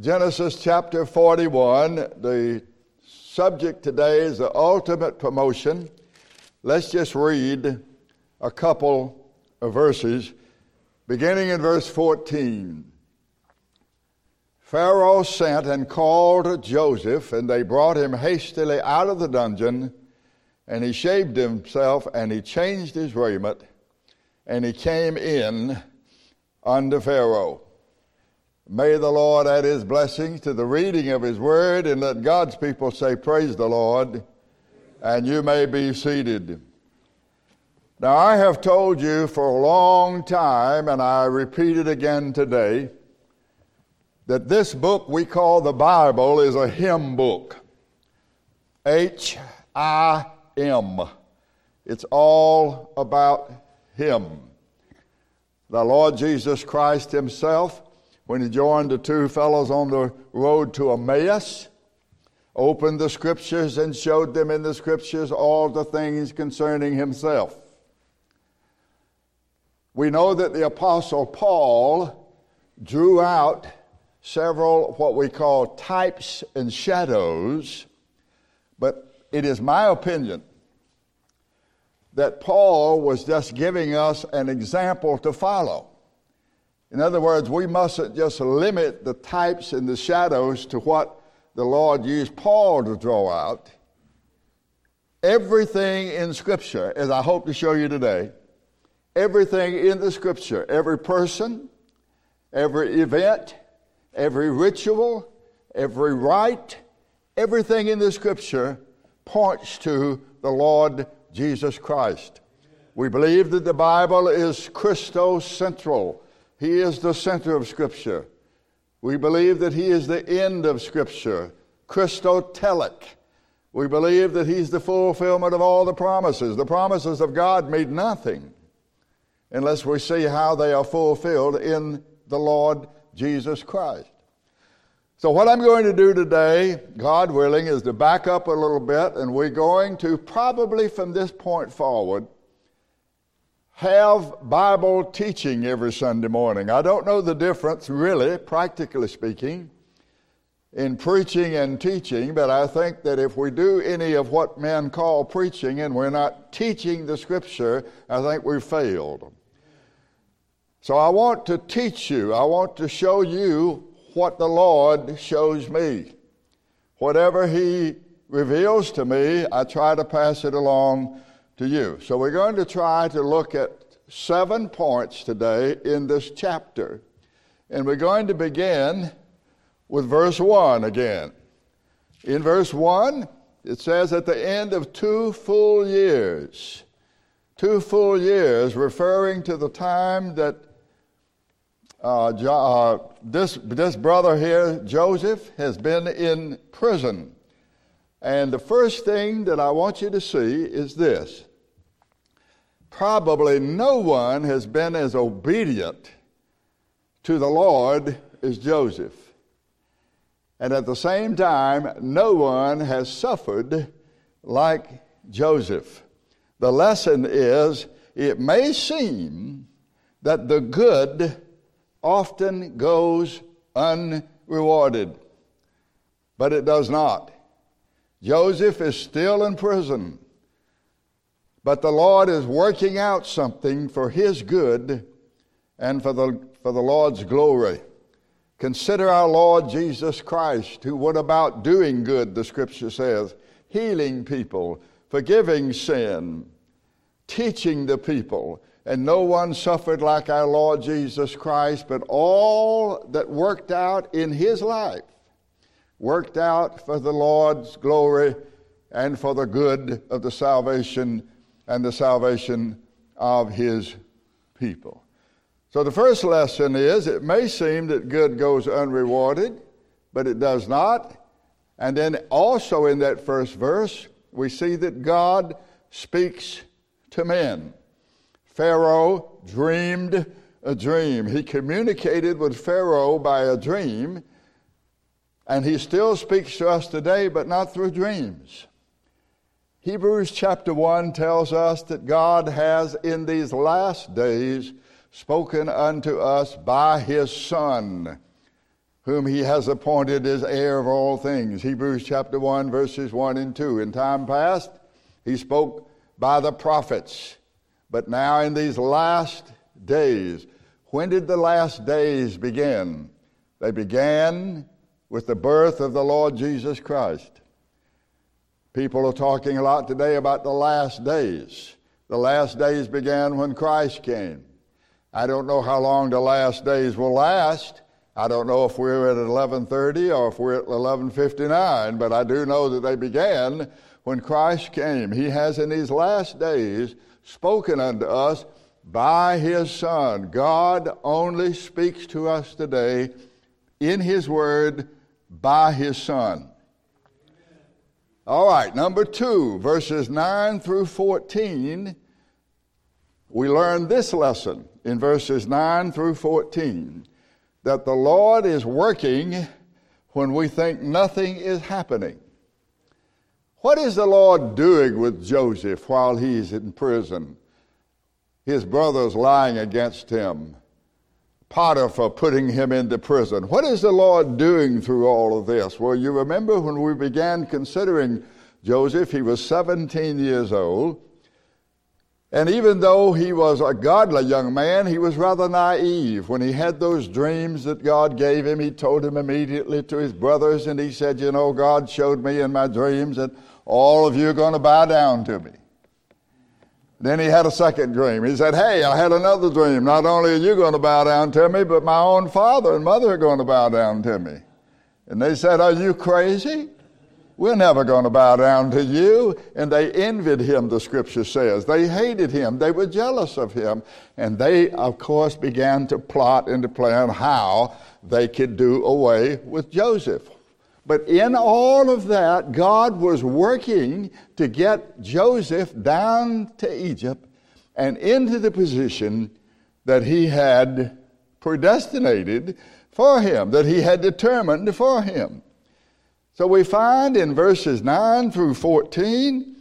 Genesis chapter 41. The subject today is the ultimate promotion. Let's just read a couple of verses, beginning in verse 14. Pharaoh sent and called Joseph, and they brought him hastily out of the dungeon, and he shaved himself, and he changed his raiment, and he came in unto Pharaoh. May the Lord add his blessings to the reading of his word, and let God's people say, Praise the Lord, and you may be seated. Now, I have told you for a long time, and I repeat it again today, that this book we call the Bible is a hymn book. H I M. It's all about Him. The Lord Jesus Christ Himself when he joined the two fellows on the road to Emmaus, opened the scriptures and showed them in the scriptures all the things concerning himself. We know that the Apostle Paul drew out several what we call types and shadows, but it is my opinion that Paul was just giving us an example to follow. In other words, we mustn't just limit the types and the shadows to what the Lord used Paul to draw out. Everything in Scripture, as I hope to show you today, everything in the Scripture, every person, every event, every ritual, every rite, everything in the Scripture points to the Lord Jesus Christ. We believe that the Bible is Christocentral he is the center of Scripture. We believe that He is the end of Scripture, Christotelic. We believe that He's the fulfillment of all the promises. The promises of God mean nothing unless we see how they are fulfilled in the Lord Jesus Christ. So, what I'm going to do today, God willing, is to back up a little bit, and we're going to probably from this point forward have Bible teaching every Sunday morning. I don't know the difference, really, practically speaking, in preaching and teaching, but I think that if we do any of what men call preaching and we're not teaching the Scripture, I think we've failed. So I want to teach you, I want to show you what the Lord shows me. Whatever He reveals to me, I try to pass it along to you. So we're going to try to look at seven points today in this chapter. And we're going to begin with verse 1 again. In verse 1, it says, at the end of two full years, two full years, referring to the time that uh, uh, this, this brother here, Joseph, has been in prison. And the first thing that I want you to see is this probably no one has been as obedient to the Lord as Joseph. And at the same time, no one has suffered like Joseph. The lesson is it may seem that the good often goes unrewarded, but it does not. Joseph is still in prison. But the Lord is working out something for His good and for the, for the Lord's glory. Consider our Lord Jesus Christ, who went about doing good, the Scripture says, healing people, forgiving sin, teaching the people. And no one suffered like our Lord Jesus Christ, but all that worked out in His life worked out for the Lord's glory and for the good of the salvation and the salvation of his people. So the first lesson is it may seem that good goes unrewarded, but it does not. And then also in that first verse, we see that God speaks to men. Pharaoh dreamed a dream. He communicated with Pharaoh by a dream, and he still speaks to us today, but not through dreams. Hebrews chapter 1 tells us that God has in these last days spoken unto us by his Son, whom he has appointed as heir of all things. Hebrews chapter 1, verses 1 and 2. In time past, he spoke by the prophets, but now in these last days, when did the last days begin? They began with the birth of the Lord Jesus Christ. People are talking a lot today about the last days. The last days began when Christ came. I don't know how long the last days will last. I don't know if we're at 11:30 or if we're at 11:59, but I do know that they began when Christ came. He has in these last days spoken unto us by his son. God only speaks to us today in his word by his son. All right, number 2, verses 9 through 14 we learn this lesson in verses 9 through 14 that the Lord is working when we think nothing is happening. What is the Lord doing with Joseph while he's in prison? His brothers lying against him, Potiphar putting him into prison. What is the Lord doing through all of this? Well, you remember when we began considering Joseph, he was 17 years old. And even though he was a godly young man, he was rather naive. When he had those dreams that God gave him, he told them immediately to his brothers, and he said, You know, God showed me in my dreams that all of you are going to bow down to me. Then he had a second dream. He said, Hey, I had another dream. Not only are you going to bow down to me, but my own father and mother are going to bow down to me. And they said, Are you crazy? We're never going to bow down to you. And they envied him, the scripture says. They hated him. They were jealous of him. And they, of course, began to plot and to plan how they could do away with Joseph. But in all of that, God was working to get Joseph down to Egypt and into the position that he had predestinated for him, that he had determined for him. So we find in verses 9 through 14,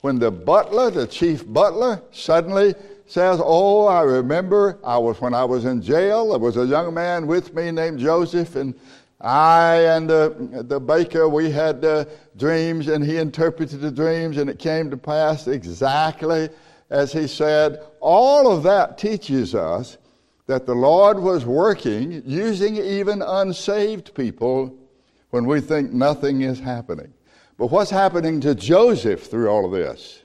when the butler, the chief butler, suddenly says, Oh, I remember I was when I was in jail, there was a young man with me named Joseph, and I and the, the baker, we had uh, dreams, and he interpreted the dreams, and it came to pass exactly as he said. All of that teaches us that the Lord was working using even unsaved people when we think nothing is happening. But what's happening to Joseph through all of this?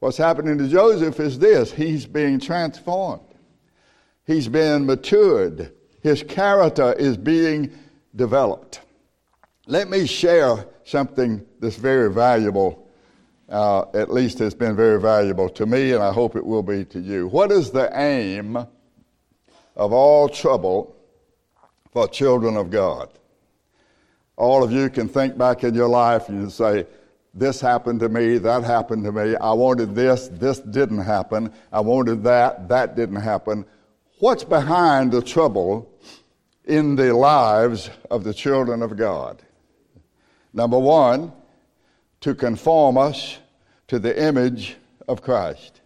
What's happening to Joseph is this he's being transformed, he's being matured, his character is being developed. Let me share something that's very valuable. Uh, at least it's been very valuable to me, and I hope it will be to you. What is the aim of all trouble for children of God? All of you can think back in your life and you say, this happened to me, that happened to me, I wanted this, this didn't happen, I wanted that, that didn't happen. What's behind the trouble in the lives of the children of God? Number one, to conform us to the image of Christ.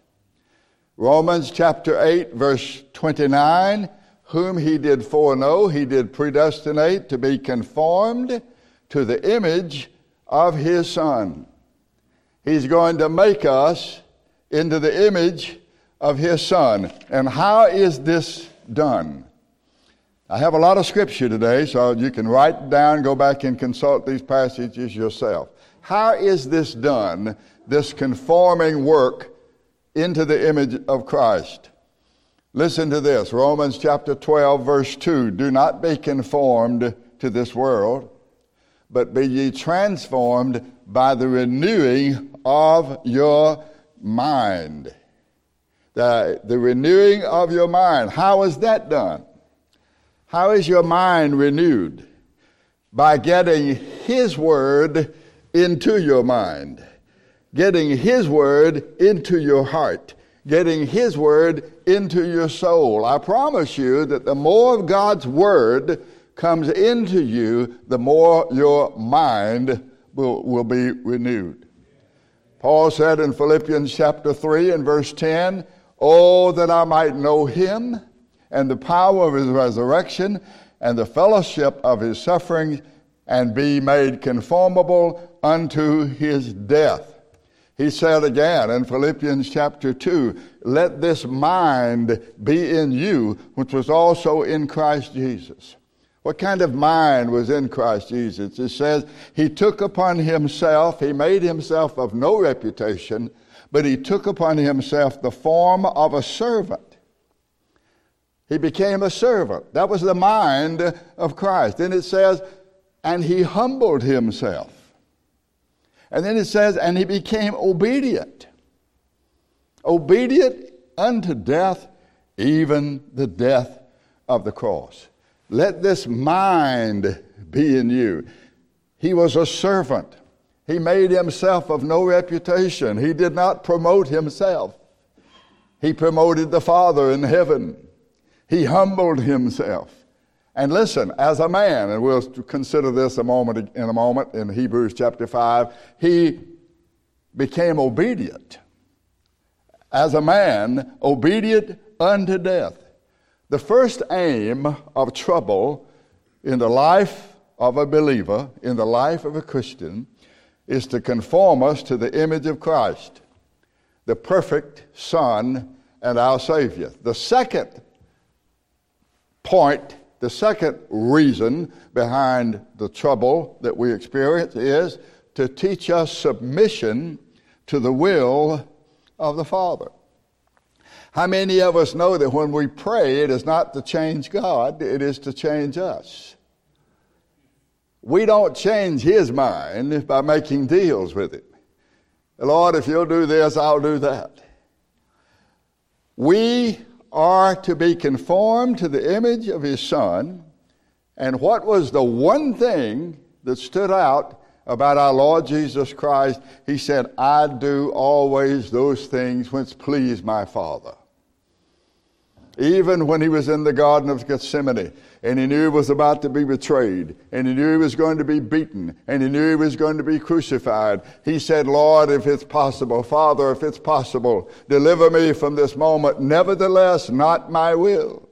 Romans chapter 8, verse 29 whom he did foreknow, he did predestinate to be conformed to the image of his Son. He's going to make us into the image of his Son. And how is this done? I have a lot of scripture today, so you can write down, go back and consult these passages yourself. How is this done, this conforming work into the image of Christ? Listen to this Romans chapter 12, verse 2 Do not be conformed to this world, but be ye transformed by the renewing of your mind. The, the renewing of your mind. How is that done? How is your mind renewed? By getting His Word into your mind, getting His Word into your heart getting His Word into your soul. I promise you that the more of God's Word comes into you, the more your mind will, will be renewed. Paul said in Philippians chapter 3 and verse 10, Oh, that I might know Him and the power of His resurrection and the fellowship of his sufferings, and be made conformable unto his death. He said again in Philippians chapter 2, Let this mind be in you, which was also in Christ Jesus. What kind of mind was in Christ Jesus? It says, He took upon Himself, He made Himself of no reputation, but He took upon Himself the form of a servant. He became a servant. That was the mind of Christ. Then it says, and he humbled himself. And then it says, and he became obedient. Obedient unto death, even the death of the cross. Let this mind be in you. He was a servant. He made himself of no reputation. He did not promote himself. He promoted the Father in heaven. He humbled himself. And listen, as a man, and we'll consider this a moment in a moment in Hebrews chapter 5, he became obedient. As a man, obedient unto death. The first aim of trouble in the life of a believer, in the life of a Christian, is to conform us to the image of Christ, the perfect Son and our Savior. The second point the second reason behind the trouble that we experience is to teach us submission to the will of the Father. How many of us know that when we pray, it is not to change God, it is to change us? We don't change His mind by making deals with Him. Lord, if you'll do this, I'll do that. We are to be conformed to the image of his son. And what was the one thing that stood out about our Lord Jesus Christ? He said, I do always those things which please my Father. Even when he was in the Garden of Gethsemane and he knew he was about to be betrayed and he knew he was going to be beaten and he knew he was going to be crucified, he said, Lord, if it's possible, Father, if it's possible, deliver me from this moment. Nevertheless, not my will.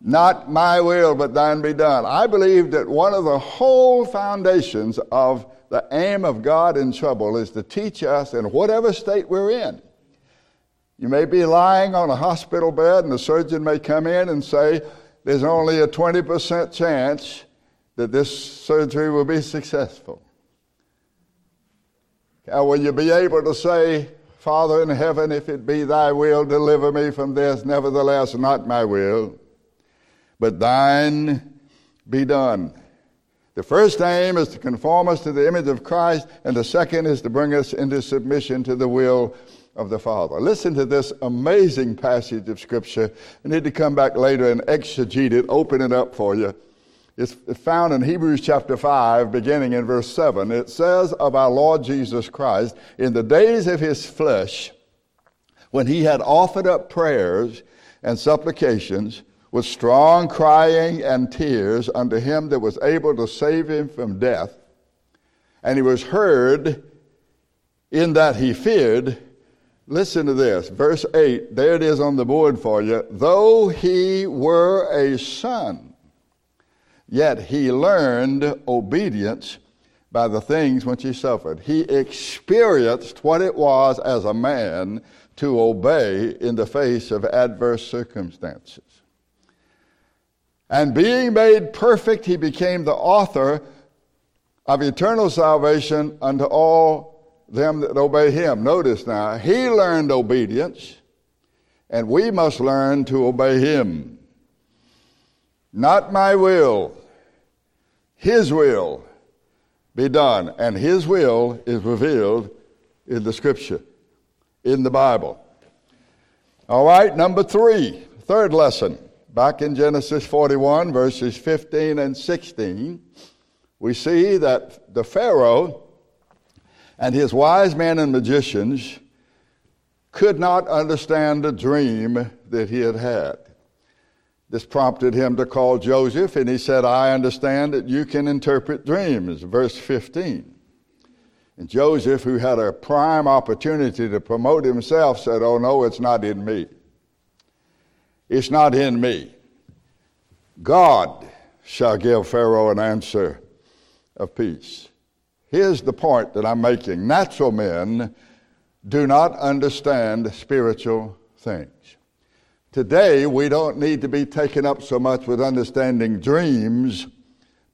Not my will, but thine be done. I believe that one of the whole foundations of the aim of God in trouble is to teach us in whatever state we're in you may be lying on a hospital bed, and the surgeon may come in and say, There's only a 20% chance that this surgery will be successful. How will you be able to say, Father in heaven, if it be thy will, deliver me from this, nevertheless, not my will, but thine be done? The first aim is to conform us to the image of Christ, and the second is to bring us into submission to the will of the Father. Listen to this amazing passage of Scripture. I need to come back later and exegete it, open it up for you. It's found in Hebrews chapter 5, beginning in verse 7. It says of our Lord Jesus Christ, in the days of his flesh, when he had offered up prayers and supplications with strong crying and tears unto him that was able to save him from death, and he was heard in that he feared, Listen to this, verse 8, there it is on the board for you. Though he were a son, yet he learned obedience by the things which he suffered. He experienced what it was as a man to obey in the face of adverse circumstances. And being made perfect, he became the author of eternal salvation unto all them that obey him. Notice now, he learned obedience, and we must learn to obey him. Not my will, his will be done. And his will is revealed in the scripture, in the Bible. All right, number three, third lesson. Back in Genesis 41, verses 15 and 16, we see that the Pharaoh and his wise men and magicians could not understand the dream that he had had. This prompted him to call Joseph, and he said, I understand that you can interpret dreams. Verse 15. And Joseph, who had a prime opportunity to promote himself, said, Oh, no, it's not in me. It's not in me. God shall give Pharaoh an answer of peace. Here's the point that I'm making natural men do not understand spiritual things. Today, we don't need to be taken up so much with understanding dreams,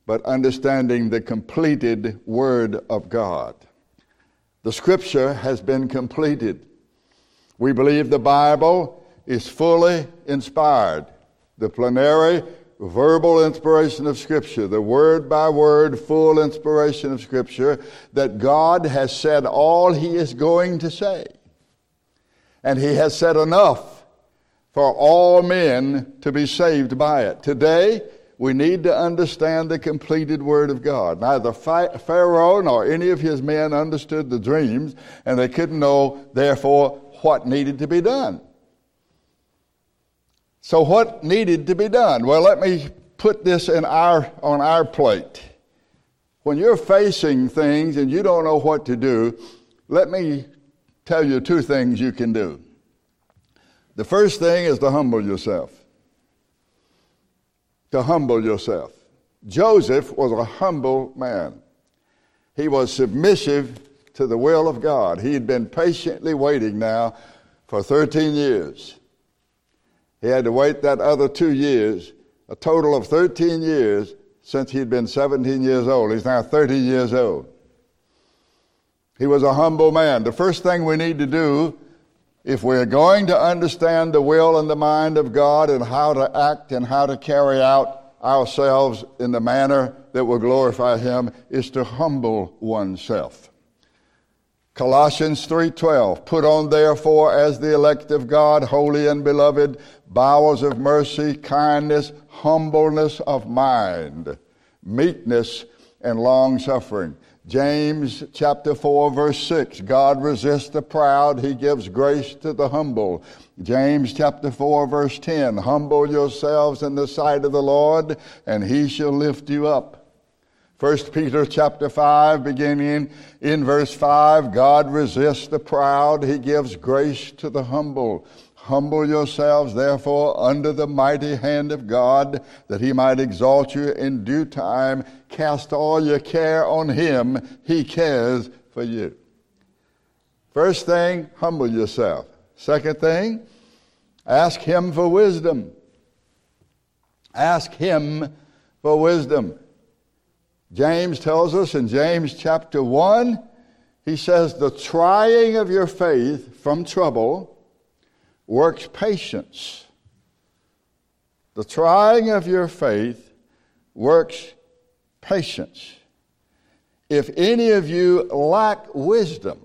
but understanding the completed Word of God. The Scripture has been completed. We believe the Bible is fully inspired. The plenary verbal inspiration of Scripture, the word by word, full inspiration of Scripture, that God has said all He is going to say. And He has said enough for all men to be saved by it. Today, we need to understand the completed Word of God. Neither Pharaoh nor any of his men understood the dreams, and they couldn't know, therefore, what needed to be done. So, what needed to be done? Well, let me put this in our, on our plate. When you're facing things and you don't know what to do, let me tell you two things you can do. The first thing is to humble yourself. To humble yourself. Joseph was a humble man. He was submissive to the will of God. He had been patiently waiting now for 13 years. He had to wait that other two years, a total of 13 years since he'd been 17 years old. He's now 30 years old. He was a humble man. The first thing we need to do, if we're going to understand the will and the mind of God and how to act and how to carry out ourselves in the manner that will glorify Him, is to humble oneself. Colossians 3:12 Put on therefore as the elect of God holy and beloved bowels of mercy kindness humbleness of mind meekness and long suffering. James chapter 4 verse 6 God resists the proud he gives grace to the humble. James chapter 4 verse 10 Humble yourselves in the sight of the Lord and he shall lift you up. 1 Peter chapter 5, beginning in verse 5, God resists the proud, he gives grace to the humble. Humble yourselves, therefore, under the mighty hand of God, that he might exalt you in due time. Cast all your care on him, he cares for you. First thing, humble yourself. Second thing, ask him for wisdom. Ask him for wisdom. James tells us in James chapter 1, he says, The trying of your faith from trouble works patience. The trying of your faith works patience. If any of you lack wisdom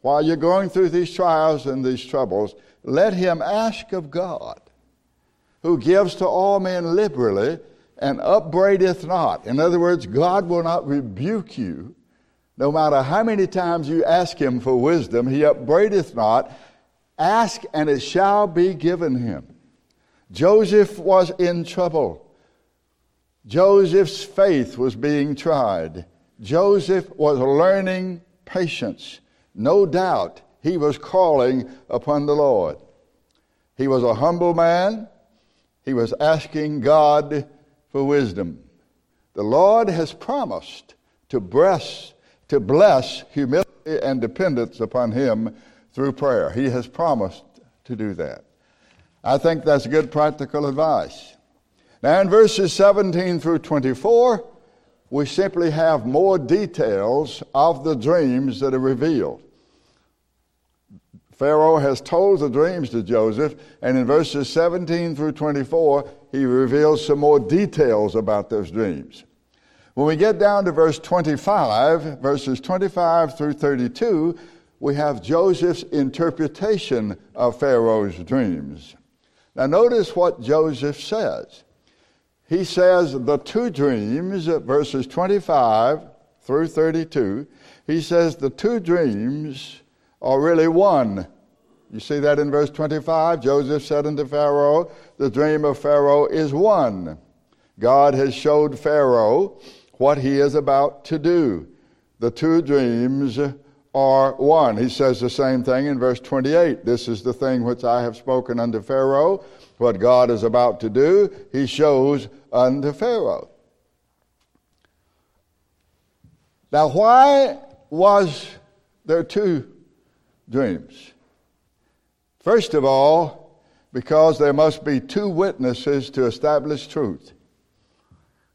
while you're going through these trials and these troubles, let him ask of God, who gives to all men liberally and upbraideth not. In other words, God will not rebuke you. No matter how many times you ask him for wisdom, he upbraideth not. Ask and it shall be given him. Joseph was in trouble. Joseph's faith was being tried. Joseph was learning patience. No doubt he was calling upon the Lord. He was a humble man. He was asking God for wisdom. The Lord has promised to bless, to bless humility and dependence upon Him through prayer. He has promised to do that. I think that's good practical advice. Now, in verses 17 through 24, we simply have more details of the dreams that are revealed. Pharaoh has told the dreams to Joseph, and in verses 17 through 24, he reveals some more details about those dreams. When we get down to verse 25, verses 25 through 32, we have Joseph's interpretation of Pharaoh's dreams. Now, notice what Joseph says. He says the two dreams, verses 25 through 32, he says the two dreams are really one. You see that in verse 25? Joseph said unto Pharaoh, The dream of Pharaoh is one. God has showed Pharaoh what he is about to do. The two dreams are one. He says the same thing in verse 28. This is the thing which I have spoken unto Pharaoh, what God is about to do. He shows unto Pharaoh. Now, why was there two dreams? First of all, because there must be two witnesses to establish truth.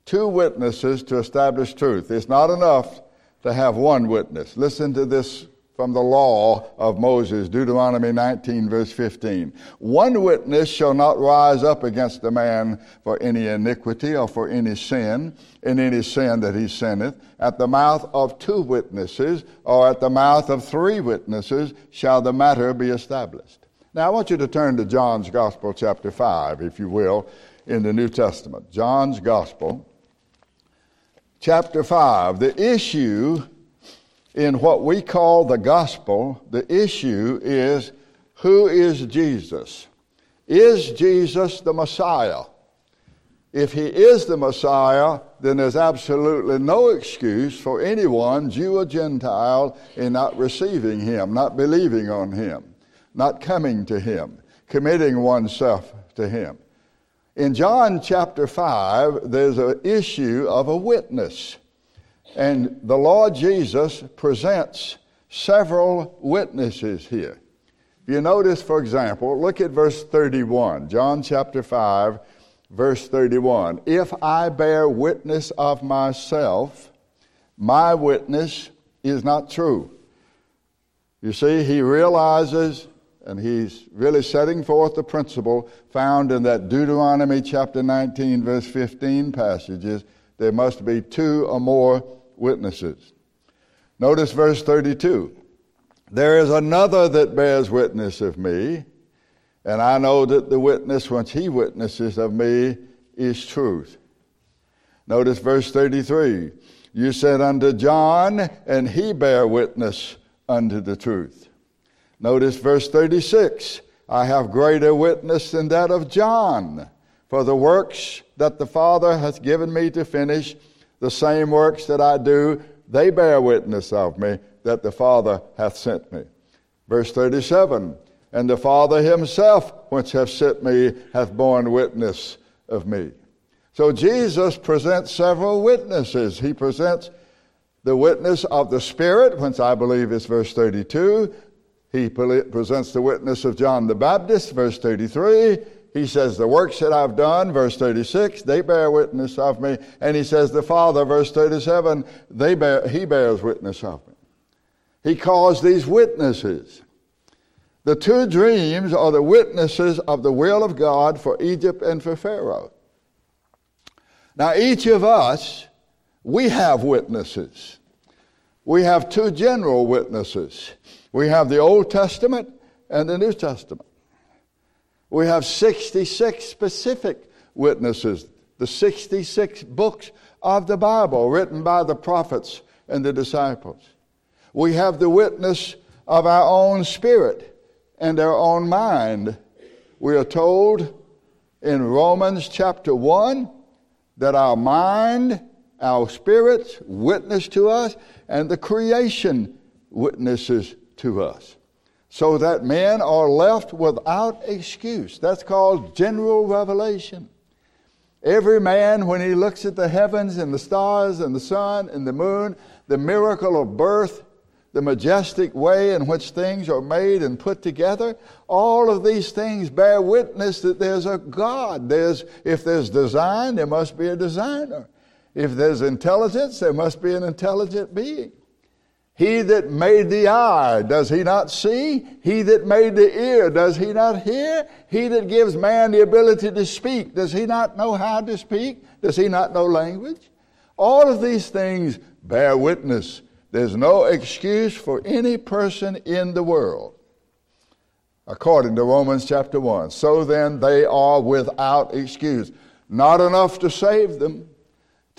Two witnesses to establish truth. It's not enough to have one witness. Listen to this from the law of Moses, Deuteronomy 19, verse 15. One witness shall not rise up against a man for any iniquity or for any sin, in any sin that he sinneth. At the mouth of two witnesses or at the mouth of three witnesses shall the matter be established. Now, I want you to turn to John's Gospel, chapter 5, if you will, in the New Testament. John's Gospel, chapter 5. The issue in what we call the gospel, the issue is who is Jesus? Is Jesus the Messiah? If he is the Messiah, then there's absolutely no excuse for anyone, Jew or Gentile, in not receiving him, not believing on him, not coming to him, committing oneself to him. In John chapter 5, there's an issue of a witness. And the Lord Jesus presents several witnesses here. If you notice, for example, look at verse 31, John chapter 5, verse 31. If I bear witness of myself, my witness is not true. You see, he realizes and he's really setting forth the principle found in that Deuteronomy chapter 19, verse 15 passages. There must be two or more witnesses. Notice verse 32. There is another that bears witness of me, and I know that the witness which he witnesses of me is truth. Notice verse 33. You said unto John, and he bare witness unto the truth. Notice verse 36. I have greater witness than that of John, for the works that the Father hath given me to finish, the same works that I do, they bear witness of me that the Father hath sent me. Verse 37 And the Father himself, which hath sent me, hath borne witness of me. So Jesus presents several witnesses. He presents the witness of the Spirit, which I believe is verse 32. He presents the witness of John the Baptist, verse 33. He says, The works that I've done, verse 36, they bear witness of me. And he says, The Father, verse 37, they bear, he bears witness of me. He calls these witnesses. The two dreams are the witnesses of the will of God for Egypt and for Pharaoh. Now, each of us, we have witnesses. We have two general witnesses. We have the Old Testament and the New Testament. We have 66 specific witnesses, the 66 books of the Bible written by the prophets and the disciples. We have the witness of our own spirit and our own mind. We are told in Romans chapter 1 that our mind, our spirits witness to us, and the creation witnesses to us so that men are left without excuse. That's called general revelation. Every man, when he looks at the heavens and the stars and the sun and the moon, the miracle of birth, the majestic way in which things are made and put together, all of these things bear witness that there's a God. There's, if there's design, there must be a designer. If there's intelligence, there must be an intelligent being. He that made the eye, does he not see? He that made the ear, does he not hear? He that gives man the ability to speak, does he not know how to speak? Does he not know language? All of these things bear witness. There's no excuse for any person in the world. According to Romans chapter 1. So then they are without excuse. Not enough to save them,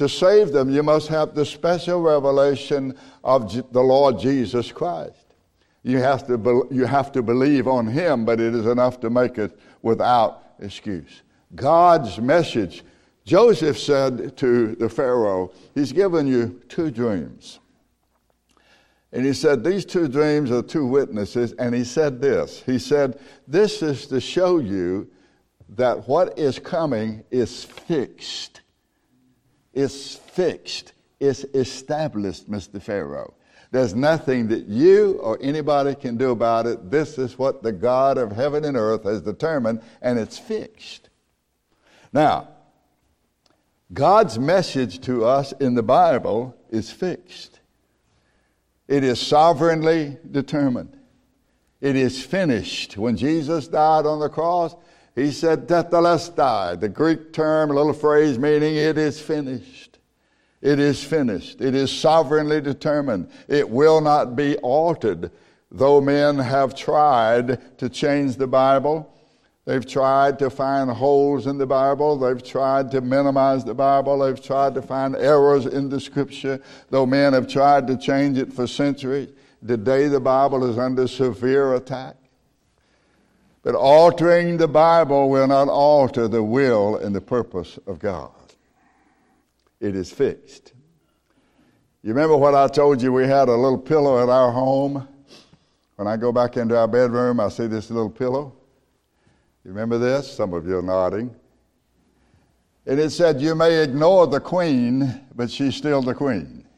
to save them, you must have the special revelation of the Lord Jesus Christ. You have, to be, you have to believe on Him, but it is enough to make it without excuse. God's message. Joseph said to the Pharaoh, He's given you two dreams. And he said, These two dreams are two witnesses. And he said this He said, This is to show you that what is coming is fixed It's fixed. It's established, Mr. Pharaoh. There's nothing that you or anybody can do about it. This is what the God of heaven and earth has determined, and it's fixed. Now, God's message to us in the Bible is fixed. It is sovereignly determined. It is finished. When Jesus died on the cross, he said, Tetelestai, the Greek term, a little phrase meaning it is finished. It is finished. It is sovereignly determined. It will not be altered. Though men have tried to change the Bible, they've tried to find holes in the Bible, they've tried to minimize the Bible, they've tried to find errors in the Scripture, though men have tried to change it for centuries. Today, the Bible is under severe attack. But altering the Bible will not alter the will and the purpose of God. It is fixed. You remember what I told you? We had a little pillow at our home. When I go back into our bedroom, I see this little pillow. You remember this? Some of you are nodding. And it said, You may ignore the queen, but she's still the queen.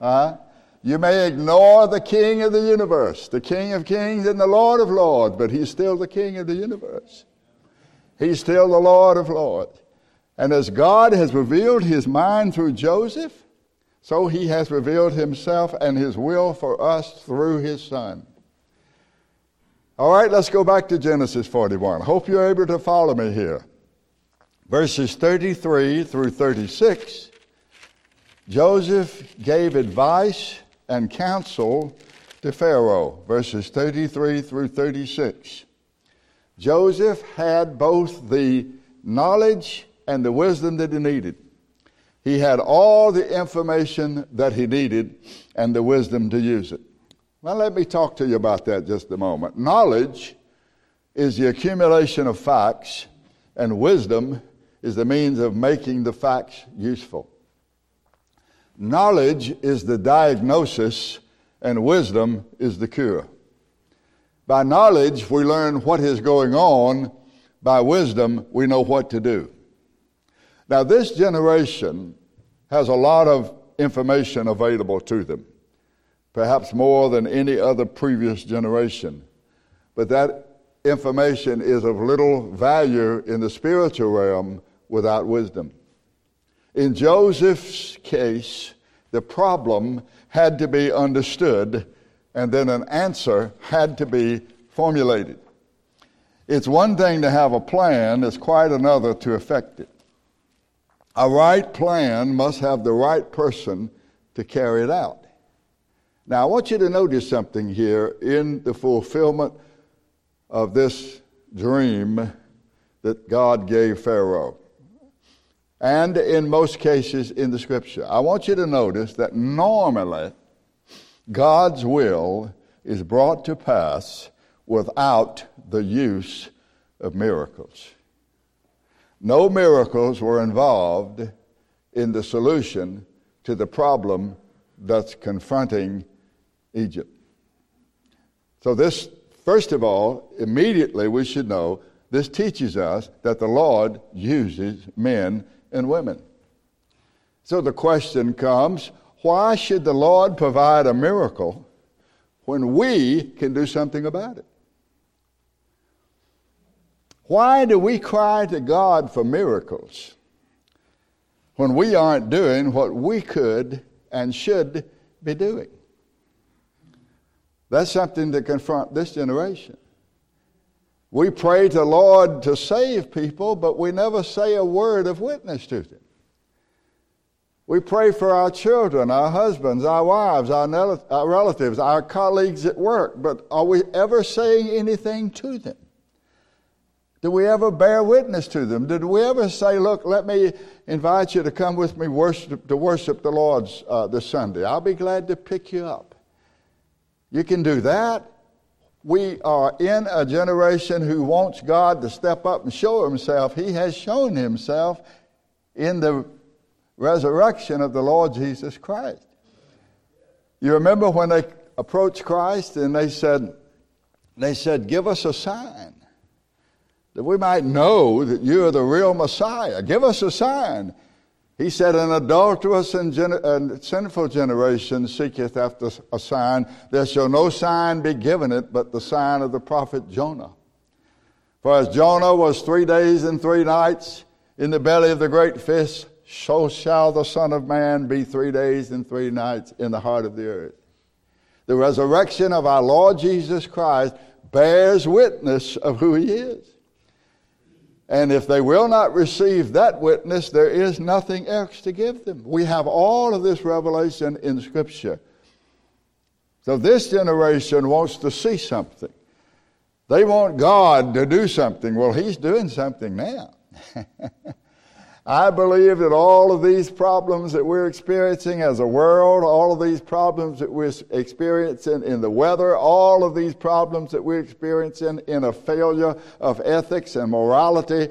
Uh, you may ignore the king of the universe, the king of kings and the lord of lords, but he's still the king of the universe. He's still the lord of lords. And as God has revealed his mind through Joseph, so he has revealed himself and his will for us through his son. All right, let's go back to Genesis 41. Hope you're able to follow me here. Verses 33 through 36, Joseph gave advice and counsel to Pharaoh, verses 33 through 36. Joseph had both the knowledge and the wisdom that he needed. He had all the information that he needed and the wisdom to use it. Now, let me talk to you about that just a moment. Knowledge is the accumulation of facts, and wisdom is the means of making the facts useful. Knowledge is the diagnosis, and wisdom is the cure. By knowledge, we learn what is going on. By wisdom, we know what to do. Now, this generation has a lot of information available to them, perhaps more than any other previous generation. But that information is of little value in the spiritual realm without wisdom. In Joseph's case, the problem had to be understood, and then an answer had to be formulated. It's one thing to have a plan, it's quite another to effect it. A right plan must have the right person to carry it out. Now, I want you to notice something here in the fulfillment of this dream that God gave Pharaoh and in most cases in the scripture. I want you to notice that normally God's will is brought to pass without the use of miracles. No miracles were involved in the solution to the problem that's confronting Egypt. So, this, first of all, immediately we should know this teaches us that the Lord uses men and women. So the question comes why should the Lord provide a miracle when we can do something about it? Why do we cry to God for miracles when we aren't doing what we could and should be doing? That's something to confront this generation. We pray to the Lord to save people, but we never say a word of witness to them. We pray for our children, our husbands, our wives, our, our relatives, our colleagues at work, but are we ever saying anything to them? Did we ever bear witness to them? Did we ever say, look, let me invite you to come with me worship, to worship the Lord uh, this Sunday? I'll be glad to pick you up. You can do that. We are in a generation who wants God to step up and show himself. He has shown himself in the resurrection of the Lord Jesus Christ. You remember when they approached Christ and they said, they said, Give us a sign that we might know that you are the real Messiah. Give us a sign. He said, An adulterous and, gen- and, sinful generation seeketh after a sign. There shall no sign be given it but the sign of the prophet Jonah. For as Jonah was three days and three nights in the belly of the great fish, so shall the Son of Man be three days and three nights in the heart of the earth. The resurrection of our Lord Jesus Christ bears witness of who he is. And if they will not receive that witness, there is nothing else to give them. We have all of this revelation in Scripture. So this generation wants to see something. They want God to do something. Well, He's doing something now. I believe that all of these problems that we're experiencing as a world, all of these problems that we're experiencing in the weather, all of these problems that we're experiencing in a failure of ethics and morality,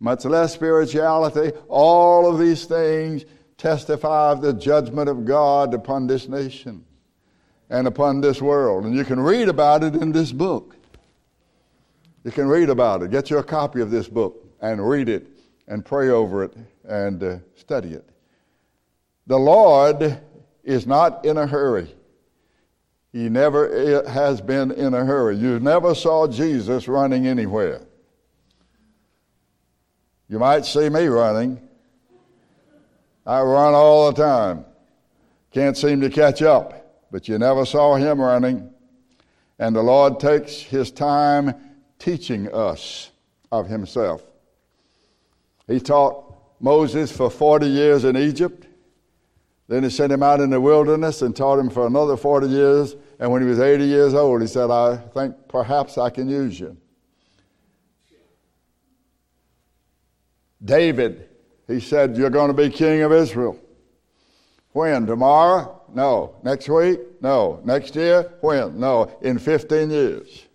much less spirituality, all of these things testify of the judgment of God upon this nation and upon this world. And you can read about it in this book. You can read about it. Get you a copy of this book and read it and pray over it and uh, study it. The Lord is not in a hurry. He never has been in a hurry. You never saw Jesus running anywhere. You might see me running. I run all the time. Can't seem to catch up, but you never saw him running. And the Lord takes his time teaching us of himself. He taught Moses for 40 years in Egypt. Then he sent him out in the wilderness and taught him for another 40 years. And when he was 80 years old, he said, I think perhaps I can use you. David, he said, You're going to be king of Israel. When? Tomorrow? No. Next week? No. Next year? When? No. In 15 years.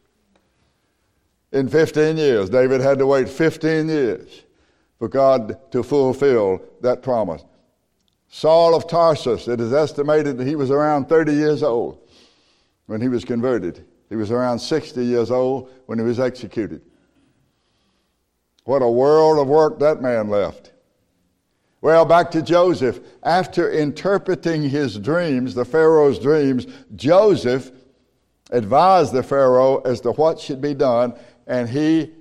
In 15 years. David had to wait 15 years for God to fulfill that promise. Saul of Tarsus, it is estimated that he was around 30 years old when he was converted. He was around 60 years old when he was executed. What a world of work that man left. Well, back to Joseph. After interpreting his dreams, the Pharaoh's dreams, Joseph advised the Pharaoh as to what should be done, and he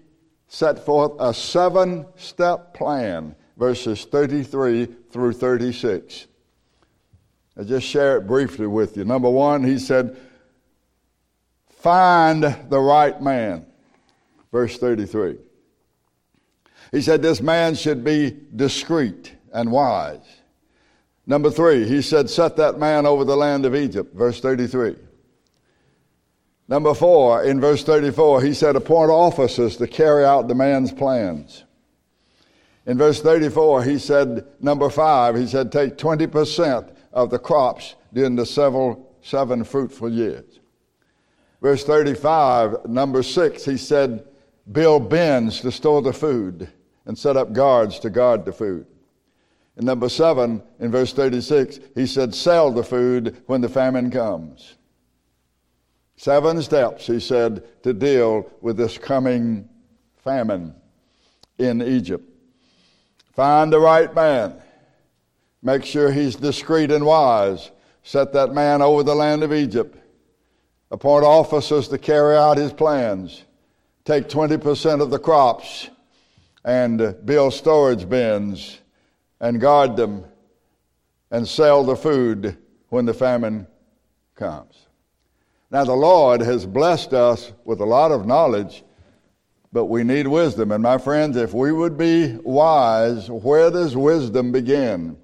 set forth a seven step plan, verses 33 through 36. I'll just share it briefly with you. Number one, he said, Find the right man. Verse 33. He said, This man should be discreet and wise. Number three, he said, Set that man over the land of Egypt. Verse 33. Number four, in verse 34, he said, appoint officers to carry out the man's plans. In verse 34, he said, number five, he said, take 20% of the crops during the several, seven fruitful years. Verse 35, number six, he said, build bins to store the food and set up guards to guard the food. And number seven, in verse 36, he said, sell the food when the famine comes. Seven steps, he said, to deal with this coming famine in Egypt. Find the right man. Make sure he's discreet and wise. Set that man over the land of Egypt. Appoint officers to carry out his plans. Take 20% of the crops and build storage bins and guard them and sell the food when the famine comes. Now, the Lord has blessed us with a lot of knowledge, but we need wisdom. And my friends, if we would be wise, where does wisdom begin?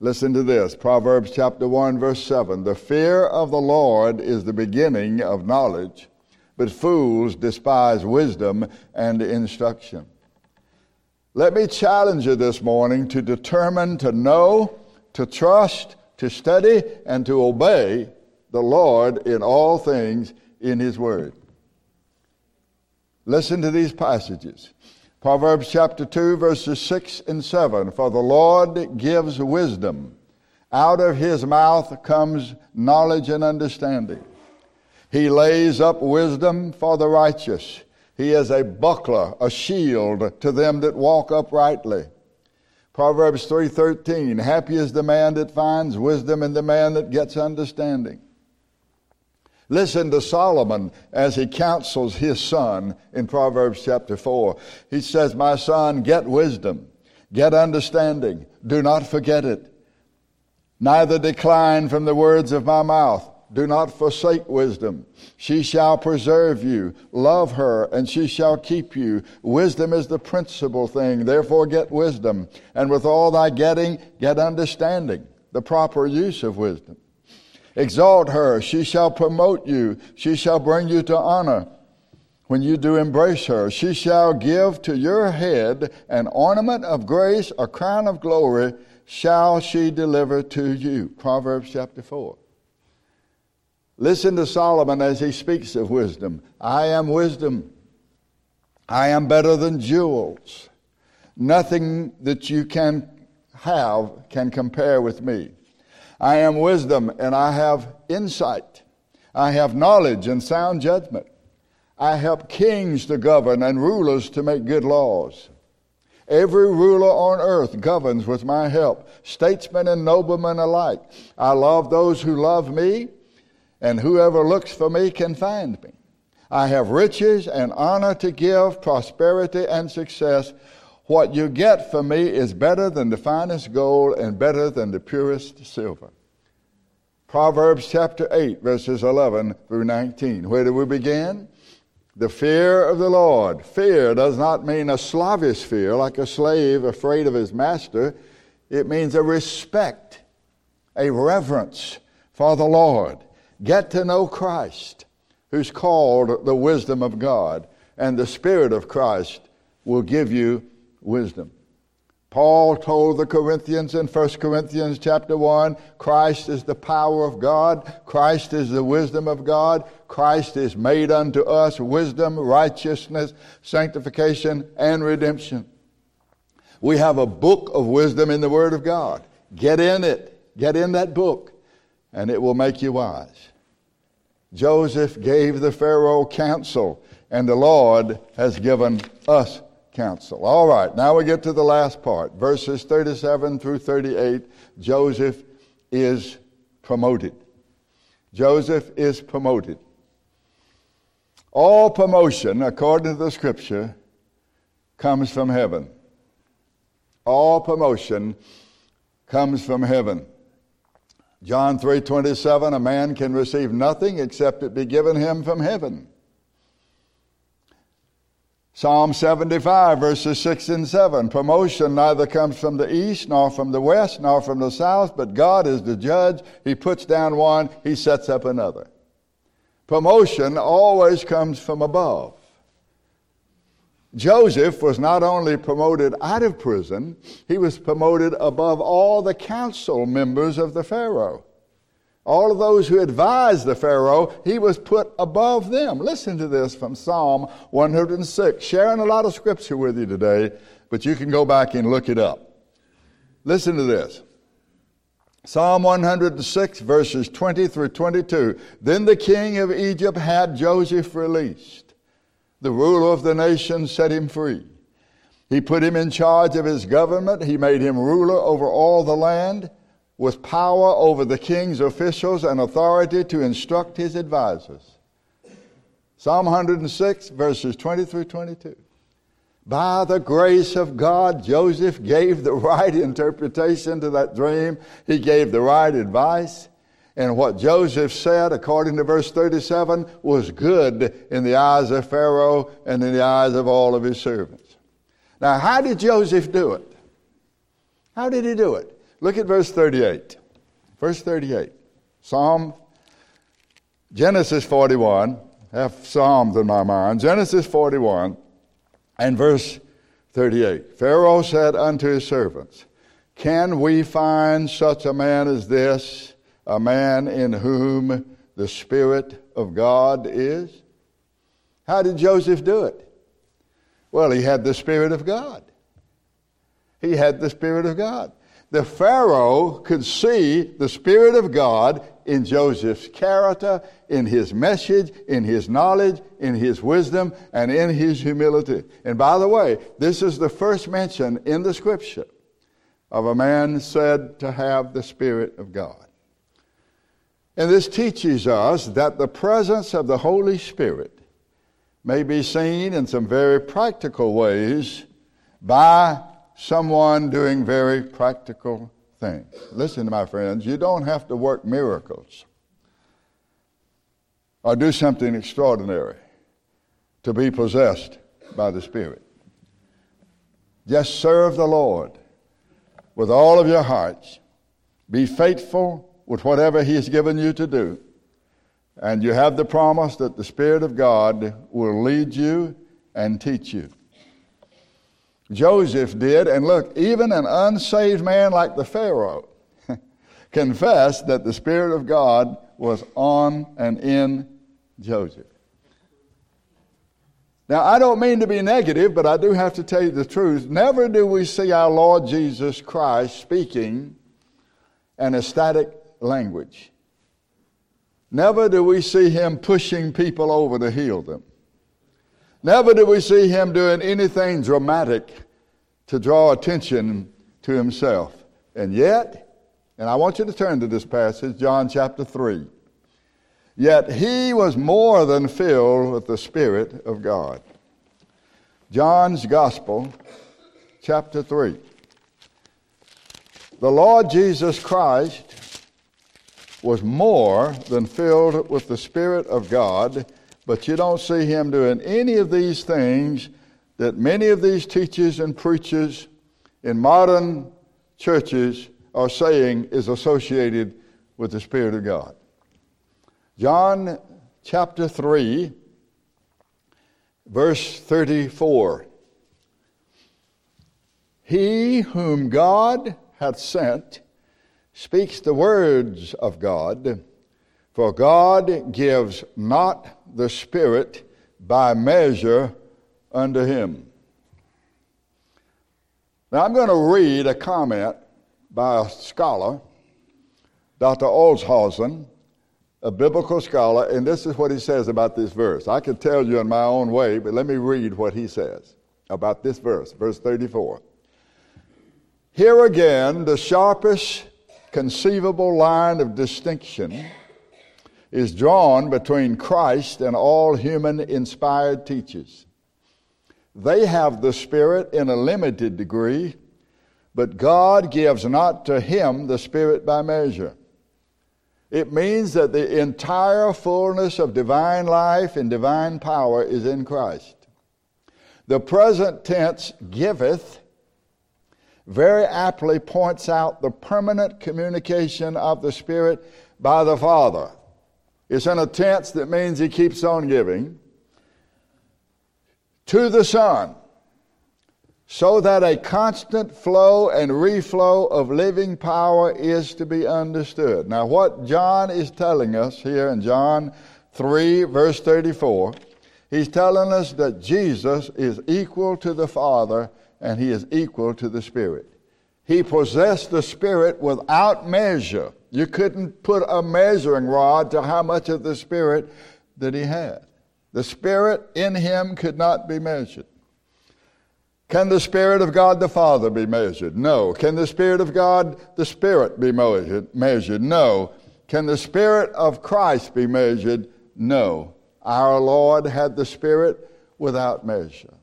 Listen to this Proverbs chapter 1, verse 7. The fear of the Lord is the beginning of knowledge, but fools despise wisdom and instruction. Let me challenge you this morning to determine to know, to trust, to study, and to obey the Lord in all things in His Word. Listen to these passages. Proverbs chapter 2, verses 6 and 7. For the Lord gives wisdom. Out of his mouth comes knowledge and understanding. He lays up wisdom for the righteous. He is a buckler, a shield to them that walk uprightly. Proverbs 3:13, happy is the man that finds wisdom and the man that gets understanding. Listen to Solomon as he counsels his son in Proverbs chapter 4. He says, "My son, get wisdom, get understanding, do not forget it. Neither decline from the words of my mouth. Do not forsake wisdom. She shall preserve you. Love her, and she shall keep you. Wisdom is the principal thing. Therefore, get wisdom. And with all thy getting, get understanding, the proper use of wisdom. Exalt her. She shall promote you. She shall bring you to honor. When you do embrace her, she shall give to your head an ornament of grace, a crown of glory shall she deliver to you. Proverbs chapter 4. Listen to Solomon as he speaks of wisdom. I am wisdom. I am better than jewels. Nothing that you can have can compare with me. I am wisdom and I have insight. I have knowledge and sound judgment. I help kings to govern and rulers to make good laws. Every ruler on earth governs with my help, statesmen and noblemen alike. I love those who love me and whoever looks for me can find me. I have riches and honor to give, prosperity and success. What you get from me is better than the finest gold and better than the purest silver. Proverbs chapter 8, verses 11 through 19. Where do we begin? The fear of the Lord. Fear does not mean a slavish fear, like a slave afraid of his master. It means a respect, a reverence for the Lord. Get to know Christ, who's called the wisdom of God, and the Spirit of Christ will give you wisdom. Paul told the Corinthians in 1 Corinthians chapter 1, Christ is the power of God, Christ is the wisdom of God, Christ is made unto us wisdom, righteousness, sanctification, and redemption. We have a book of wisdom in the Word of God. Get in it. Get in that book, and it will make you wise. Joseph gave the Pharaoh counsel, and the Lord has given us counsel. All right, now we get to the last part. Verses 37 through 38. Joseph is promoted. Joseph is promoted. All promotion, according to the scripture, comes from heaven. All promotion comes from heaven. John 3:27 a man can receive nothing except it be given him from heaven. Psalm 75 verses 6 and 7 promotion neither comes from the east nor from the west nor from the south but God is the judge he puts down one he sets up another. Promotion always comes from above. Joseph was not only promoted out of prison, he was promoted above all the council members of the Pharaoh. All of those who advised the Pharaoh, he was put above them. Listen to this from Psalm 106. Sharing a lot of scripture with you today, but you can go back and look it up. Listen to this. Psalm 106, verses 20 through 22. Then the king of Egypt had Joseph released the ruler of the nation set him free. He put him in charge of his government. He made him ruler over all the land with power over the king's officials and authority to instruct his advisors. Psalm 106, verses 20 through 22. By the grace of God, Joseph gave the right interpretation to that dream. He gave the right advice. And what Joseph said, according to verse 37, was good in the eyes of Pharaoh and in the eyes of all of his servants. Now, how did Joseph do it? How did he do it? Look at verse 38. Verse 38. Psalm, Genesis 41. I have Psalms in my mind. Genesis 41 and verse 38. Pharaoh said unto his servants, Can we find such a man as this? a man in whom the Spirit of God is? How did Joseph do it? Well, he had the Spirit of God. He had the Spirit of God. The Pharaoh could see the Spirit of God in Joseph's character, in his message, in his knowledge, in his wisdom, and in his humility. And by the way, this is the first mention in the scripture of a man said to have the Spirit of God. And this teaches us that the presence of the Holy Spirit may be seen in some very practical ways by someone doing very practical things. Listen, my friends, you don't have to work miracles or do something extraordinary to be possessed by the Spirit. Just serve the Lord with all of your hearts. Be faithful with whatever He has given you to do. And you have the promise that the Spirit of God will lead you and teach you. Joseph did, and look, even an unsaved man like the Pharaoh confessed that the Spirit of God was on and in Joseph. Now, I don't mean to be negative, but I do have to tell you the truth. Never do we see our Lord Jesus Christ speaking an ecstatic language. Never do we see him pushing people over to heal them. Never do we see him doing anything dramatic to draw attention to himself. And yet, and I want you to turn to this passage, John chapter 3. Yet he was more than filled with the Spirit of God. John's Gospel, chapter 3. The Lord Jesus Christ was more than filled with the Spirit of God, but you don't see him doing any of these things that many of these teachers and preachers in modern churches are saying is associated with the Spirit of God. John chapter 3, verse 34. He whom God hath sent speaks the words of God, for God gives not the Spirit by measure unto him. Now I'm going to read a comment by a scholar, Dr. Olshausen, a biblical scholar, and this is what he says about this verse. I can tell you in my own way, but let me read what he says about this verse, verse 34. Here again, the sharpest conceivable line of distinction is drawn between Christ and all human inspired teachers. They have the Spirit in a limited degree, but God gives not to him the Spirit by measure. It means that the entire fullness of divine life and divine power is in Christ. The present tense giveth very aptly points out the permanent communication of the Spirit by the Father. It's in a tense that means He keeps on giving to the Son so that a constant flow and reflow of living power is to be understood. Now, what John is telling us here in John 3, verse 34, he's telling us that Jesus is equal to the Father and he is equal to the Spirit. He possessed the Spirit without measure. You couldn't put a measuring rod to how much of the Spirit that he had. The Spirit in him could not be measured. Can the Spirit of God the Father be measured? No. Can the Spirit of God the Spirit be measured? No. Can the Spirit of Christ be measured? No. Our Lord had the Spirit without measure.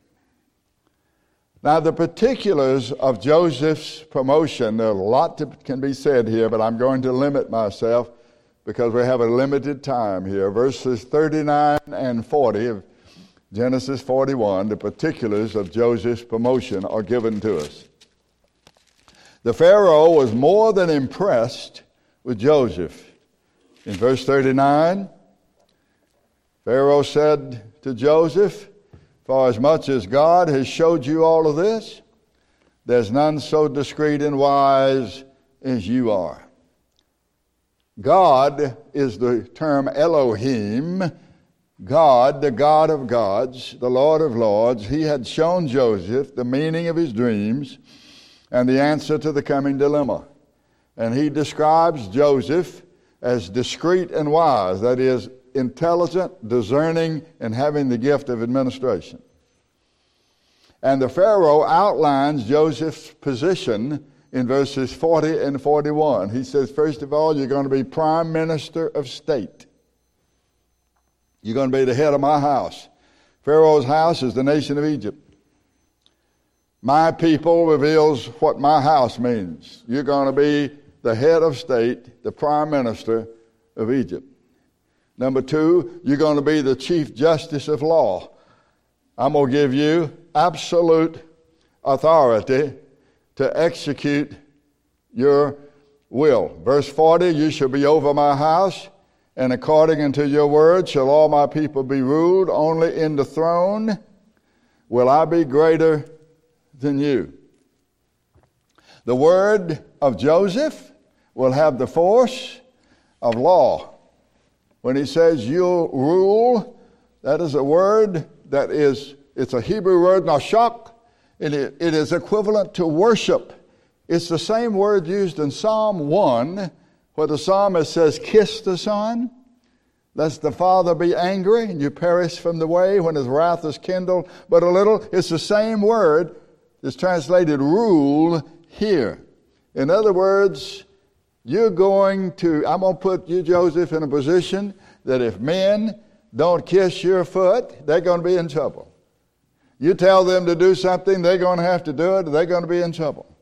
Now, the particulars of Joseph's promotion, there are a lot that can be said here, but I'm going to limit myself because we have a limited time here. Verses 39 and 40 of Genesis 41, the particulars of Joseph's promotion are given to us. The Pharaoh was more than impressed with Joseph. In verse 39, Pharaoh said to Joseph, For as much as God has showed you all of this, there's none so discreet and wise as you are. God is the term Elohim God, the God of gods, the Lord of lords, he had shown Joseph the meaning of his dreams and the answer to the coming dilemma. And he describes Joseph as discreet and wise, that is, intelligent, discerning, and having the gift of administration. And the Pharaoh outlines Joseph's position in verses 40 and 41. He says, first of all, you're going to be prime minister of state. You're going to be the head of my house. Pharaoh's house is the nation of Egypt. My people reveals what my house means. You're going to be the head of state, the prime minister of Egypt. Number two, you're going to be the chief justice of law. I'm going to give you absolute authority to execute your will. Verse 40 You shall be over my house, and according unto your word shall all my people be ruled. Only in the throne will I be greater than you. The word of Joseph will have the force of law. When he says you'll rule, that is a word that is, it's a Hebrew word, nashak, and it, it is equivalent to worship. It's the same word used in Psalm 1, where the psalmist says, Kiss the Son, lest the Father be angry and you perish from the way when his wrath is kindled but a little. It's the same word. It's translated rule here. In other words, you're going to, I'm going to put you, Joseph, in a position that if men don't kiss your foot, they're going to be in trouble. You tell them to do something, they're going to have to do it, they're going to be in trouble.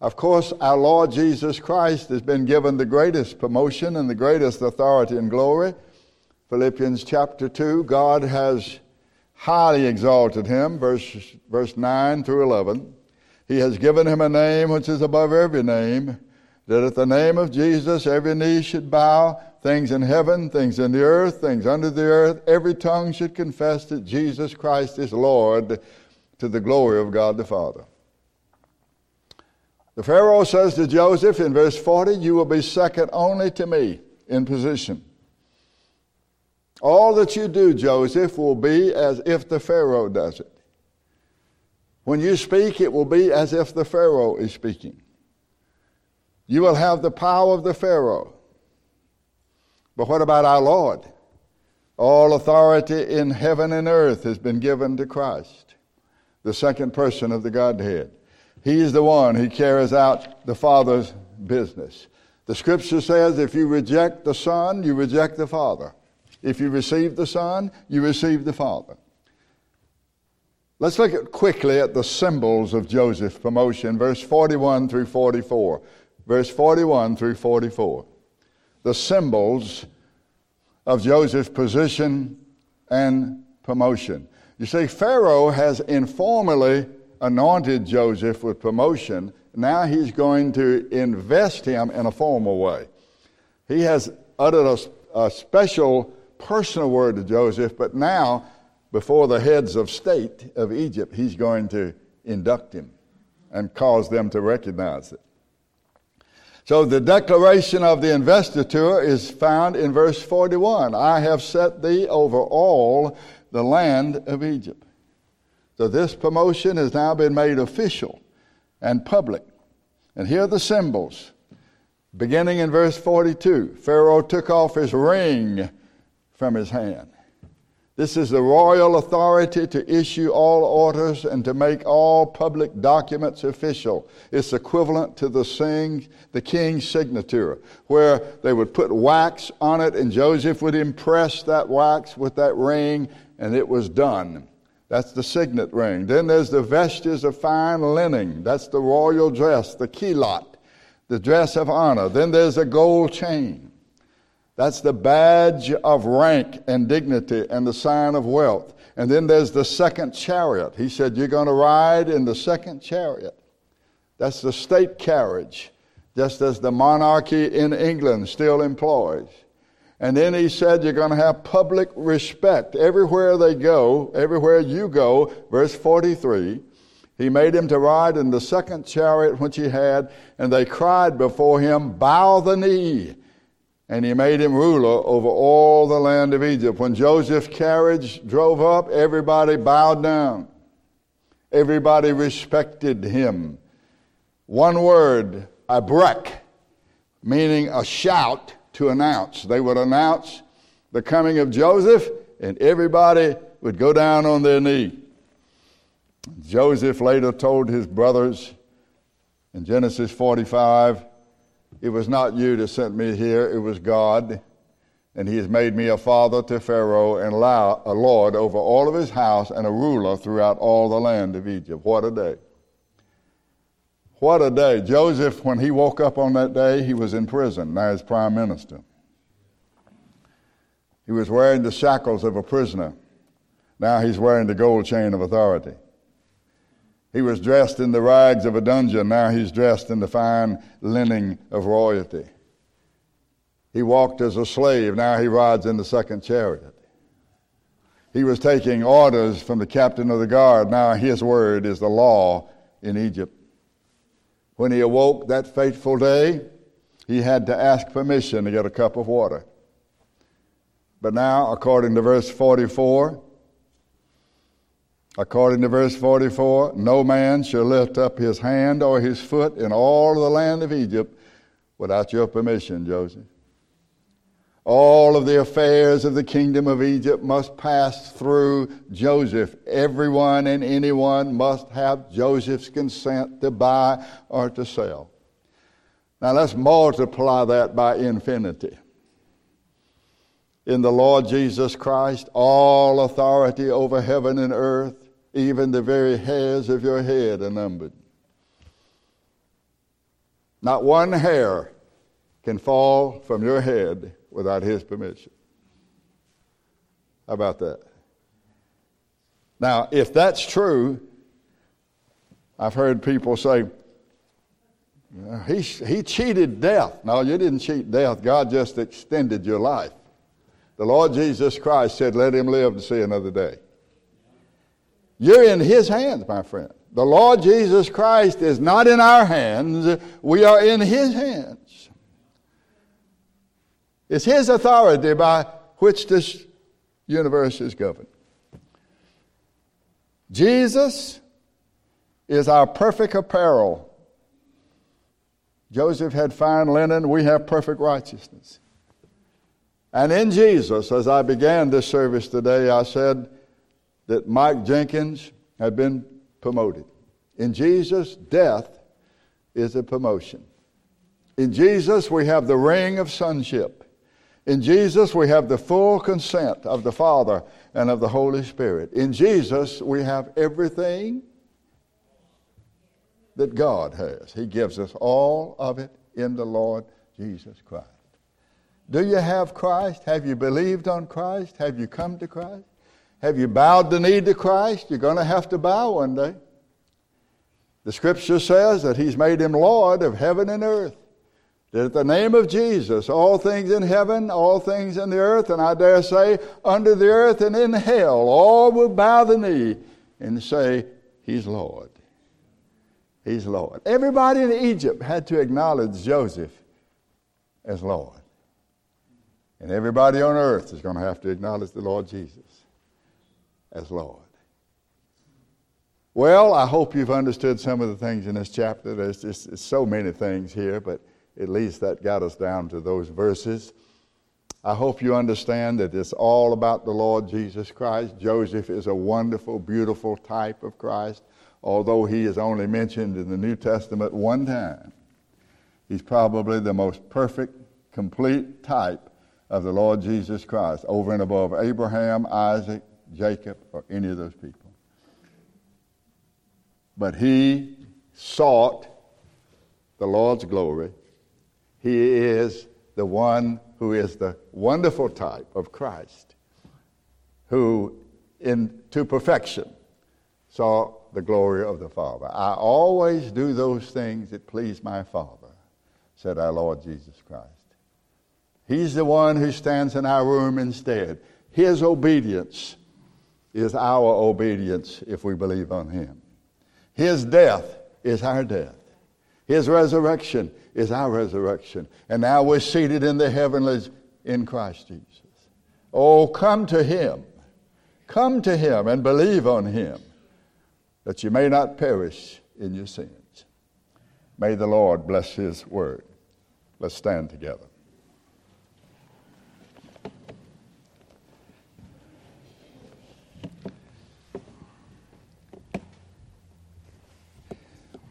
Of course, our Lord Jesus Christ has been given the greatest promotion and the greatest authority and glory. Philippians chapter 2, God has highly exalted him, verse, verse 9 through 11. He has given him a name which is above every name that at the name of Jesus every knee should bow, things in heaven, things in the earth, things under the earth, every tongue should confess that Jesus Christ is Lord to the glory of God the Father. The Pharaoh says to Joseph in verse 40, You will be second only to me in position. All that you do, Joseph, will be as if the Pharaoh does it. When you speak, it will be as if the Pharaoh is speaking. You will have the power of the Pharaoh. But what about our Lord? All authority in heaven and earth has been given to Christ, the second person of the Godhead. He is the one who carries out the Father's business. The scripture says if you reject the Son, you reject the Father. If you receive the Son, you receive the Father. Let's look at quickly at the symbols of Joseph's promotion, verse 41 through 44 verse 41 through 44. The symbols of Joseph's position and promotion. You see, Pharaoh has informally anointed Joseph with promotion. Now he's going to invest him in a formal way. He has uttered a, a special personal word to Joseph, but now, before the heads of state of Egypt, he's going to induct him and cause them to recognize it. So the declaration of the investiture is found in verse 41 I have set thee over all the land of Egypt. So this promotion has now been made official and public. And here are the symbols. Beginning in verse 42, Pharaoh took off his ring from his hand. This is the royal authority to issue all orders and to make all public documents official. It's equivalent to the, sing, the king's signature, where they would put wax on it and Joseph would impress that wax with that ring and it was done. That's the signet ring. Then there's the vestures of fine linen. That's the royal dress, the kilot, the dress of honor. Then there's a gold chain. That's the badge of rank and dignity and the sign of wealth. And then there's the second chariot. He said, You're going to ride in the second chariot. That's the state carriage, just as the monarchy in England still employs. And then he said, You're going to have public respect. Everywhere they go, everywhere you go, verse 43, he made him to ride in the second chariot which he had, and they cried before him, Bow the knee and he made him ruler over all the land of Egypt. When Joseph's carriage drove up, everybody bowed down. Everybody respected him. One word, abrek, meaning a shout to announce. They would announce the coming of Joseph, and everybody would go down on their knee. Joseph later told his brothers In Genesis 45, it was not you that sent me here, it was God. And he has made me a father to Pharaoh and a lord over all of his house and a ruler throughout all the land of Egypt. What a day. What a day. Joseph, when he woke up on that day, he was in prison, now he's prime minister. He was wearing the shackles of a prisoner. Now he's wearing the gold chain of authority. He was dressed in the rags of a dungeon. Now he's dressed in the fine linen of royalty. He walked as a slave. Now he rides in the second chariot. He was taking orders from the captain of the guard. Now his word is the law in Egypt. When he awoke that fateful day, he had to ask permission to get a cup of water. But now, according to verse 44, According to verse 44, no man shall lift up his hand or his foot in all the land of Egypt without your permission, Joseph. All of the affairs of the kingdom of Egypt must pass through Joseph. Everyone and anyone must have Joseph's consent to buy or to sell. Now let's multiply that by infinity. In the Lord Jesus Christ, all authority over heaven and earth even the very hairs of your head are numbered. Not one hair can fall from your head without his permission. How about that? Now, if that's true, I've heard people say, he, he cheated death. No, you didn't cheat death. God just extended your life. The Lord Jesus Christ said, Let him live to see another day. You're in His hands, my friend. The Lord Jesus Christ is not in our hands, we are in His hands. It's His authority by which this universe is governed. Jesus is our perfect apparel. Joseph had fine linen, we have perfect righteousness. And in Jesus, as I began this service today, I said, that Mike Jenkins had been promoted. In Jesus, death is a promotion. In Jesus, we have the ring of sonship. In Jesus, we have the full consent of the Father and of the Holy Spirit. In Jesus, we have everything that God has. He gives us all of it in the Lord Jesus Christ. Do you have Christ? Have you believed on Christ? Have you come to Christ? Have you bowed the knee to Christ? You're going to have to bow one day. The scripture says that He's made Him Lord of heaven and earth. That at the name of Jesus, all things in heaven, all things in the earth, and I dare say under the earth and in hell, all will bow the knee and say, He's Lord. He's Lord. Everybody in Egypt had to acknowledge Joseph as Lord. And everybody on earth is going to have to acknowledge the Lord Jesus as Lord. Well, I hope you've understood some of the things in this chapter. There's just so many things here, but at least that got us down to those verses. I hope you understand that it's all about the Lord Jesus Christ. Joseph is a wonderful, beautiful type of Christ, although he is only mentioned in the New Testament one time. He's probably the most perfect, complete type of the Lord Jesus Christ, over and above Abraham, Isaac, Jacob, or any of those people. But he sought the Lord's glory. He is the one who is the wonderful type of Christ, who in to perfection saw the glory of the Father. I always do those things that please my Father, said our Lord Jesus Christ. He's the one who stands in our room instead. His obedience is our obedience if we believe on Him. His death is our death. His resurrection is our resurrection. And now we're seated in the heavenlies in Christ Jesus. Oh, come to Him. Come to Him and believe on Him that you may not perish in your sins. May the Lord bless His word. Let's stand together.